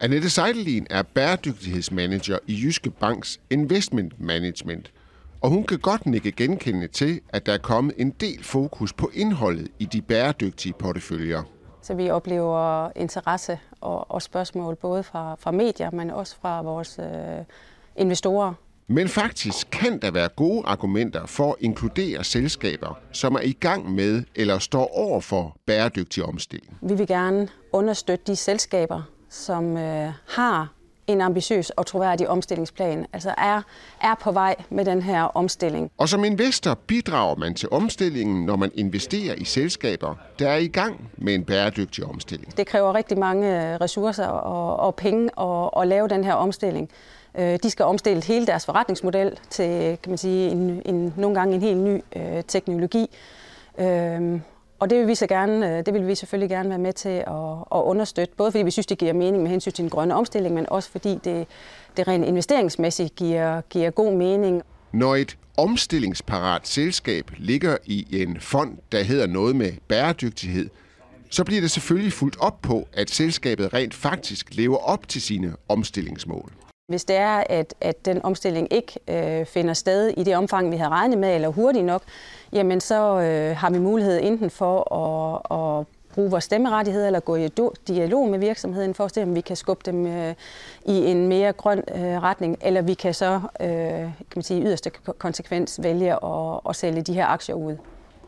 Annette Seidelin er bæredygtighedsmanager i Jyske Banks Investment Management, og hun kan godt nikke genkendende til, at der er kommet en del fokus på indholdet i de bæredygtige porteføljer. Så vi oplever interesse og, og spørgsmål både fra, fra medier, men også fra vores øh, investorer. Men faktisk kan der være gode argumenter for at inkludere selskaber, som er i gang med eller står over for bæredygtig omstilling. Vi vil gerne understøtte de selskaber, som øh, har en ambitiøs og troværdig omstillingsplan, altså er, er på vej med den her omstilling. Og som investor bidrager man til omstillingen, når man investerer i selskaber, der er i gang med en bæredygtig omstilling. Det kræver rigtig mange ressourcer og, og penge at, at lave den her omstilling. Øh, de skal omstille hele deres forretningsmodel til kan man sige, en, en, nogle gange en helt ny øh, teknologi. Øh, og det vil vi så gerne, øh, det vil vi selvfølgelig gerne være med til at, at understøtte, både fordi vi synes, det giver mening med hensyn til den grønne omstilling, men også fordi det, det rent investeringsmæssigt giver, giver god mening. Når et omstillingsparat selskab ligger i en fond, der hedder noget med bæredygtighed, så bliver det selvfølgelig fuldt op på, at selskabet rent faktisk lever op til sine omstillingsmål. Hvis det er, at, at den omstilling ikke øh, finder sted i det omfang, vi har regnet med, eller hurtigt nok, jamen så øh, har vi mulighed enten for at, at bruge vores stemmerettigheder eller gå i dialog med virksomheden for at se, om vi kan skubbe dem øh, i en mere grøn øh, retning, eller vi kan så øh, kan man sige, yderste konsekvens vælge at, at sælge de her aktier ud.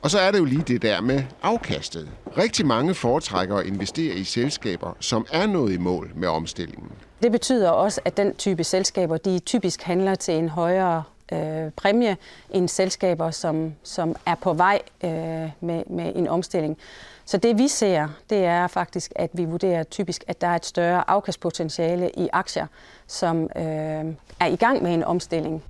Og så er det jo lige det der med afkastet. Rigtig mange foretrækker at investere i selskaber, som er nået i mål med omstillingen. Det betyder også, at den type selskaber, de typisk handler til en højere øh, præmie end selskaber, som, som er på vej øh, med, med en omstilling. Så det vi ser, det er faktisk, at vi vurderer typisk, at der er et større afkastpotentiale i aktier, som øh, er i gang med en omstilling.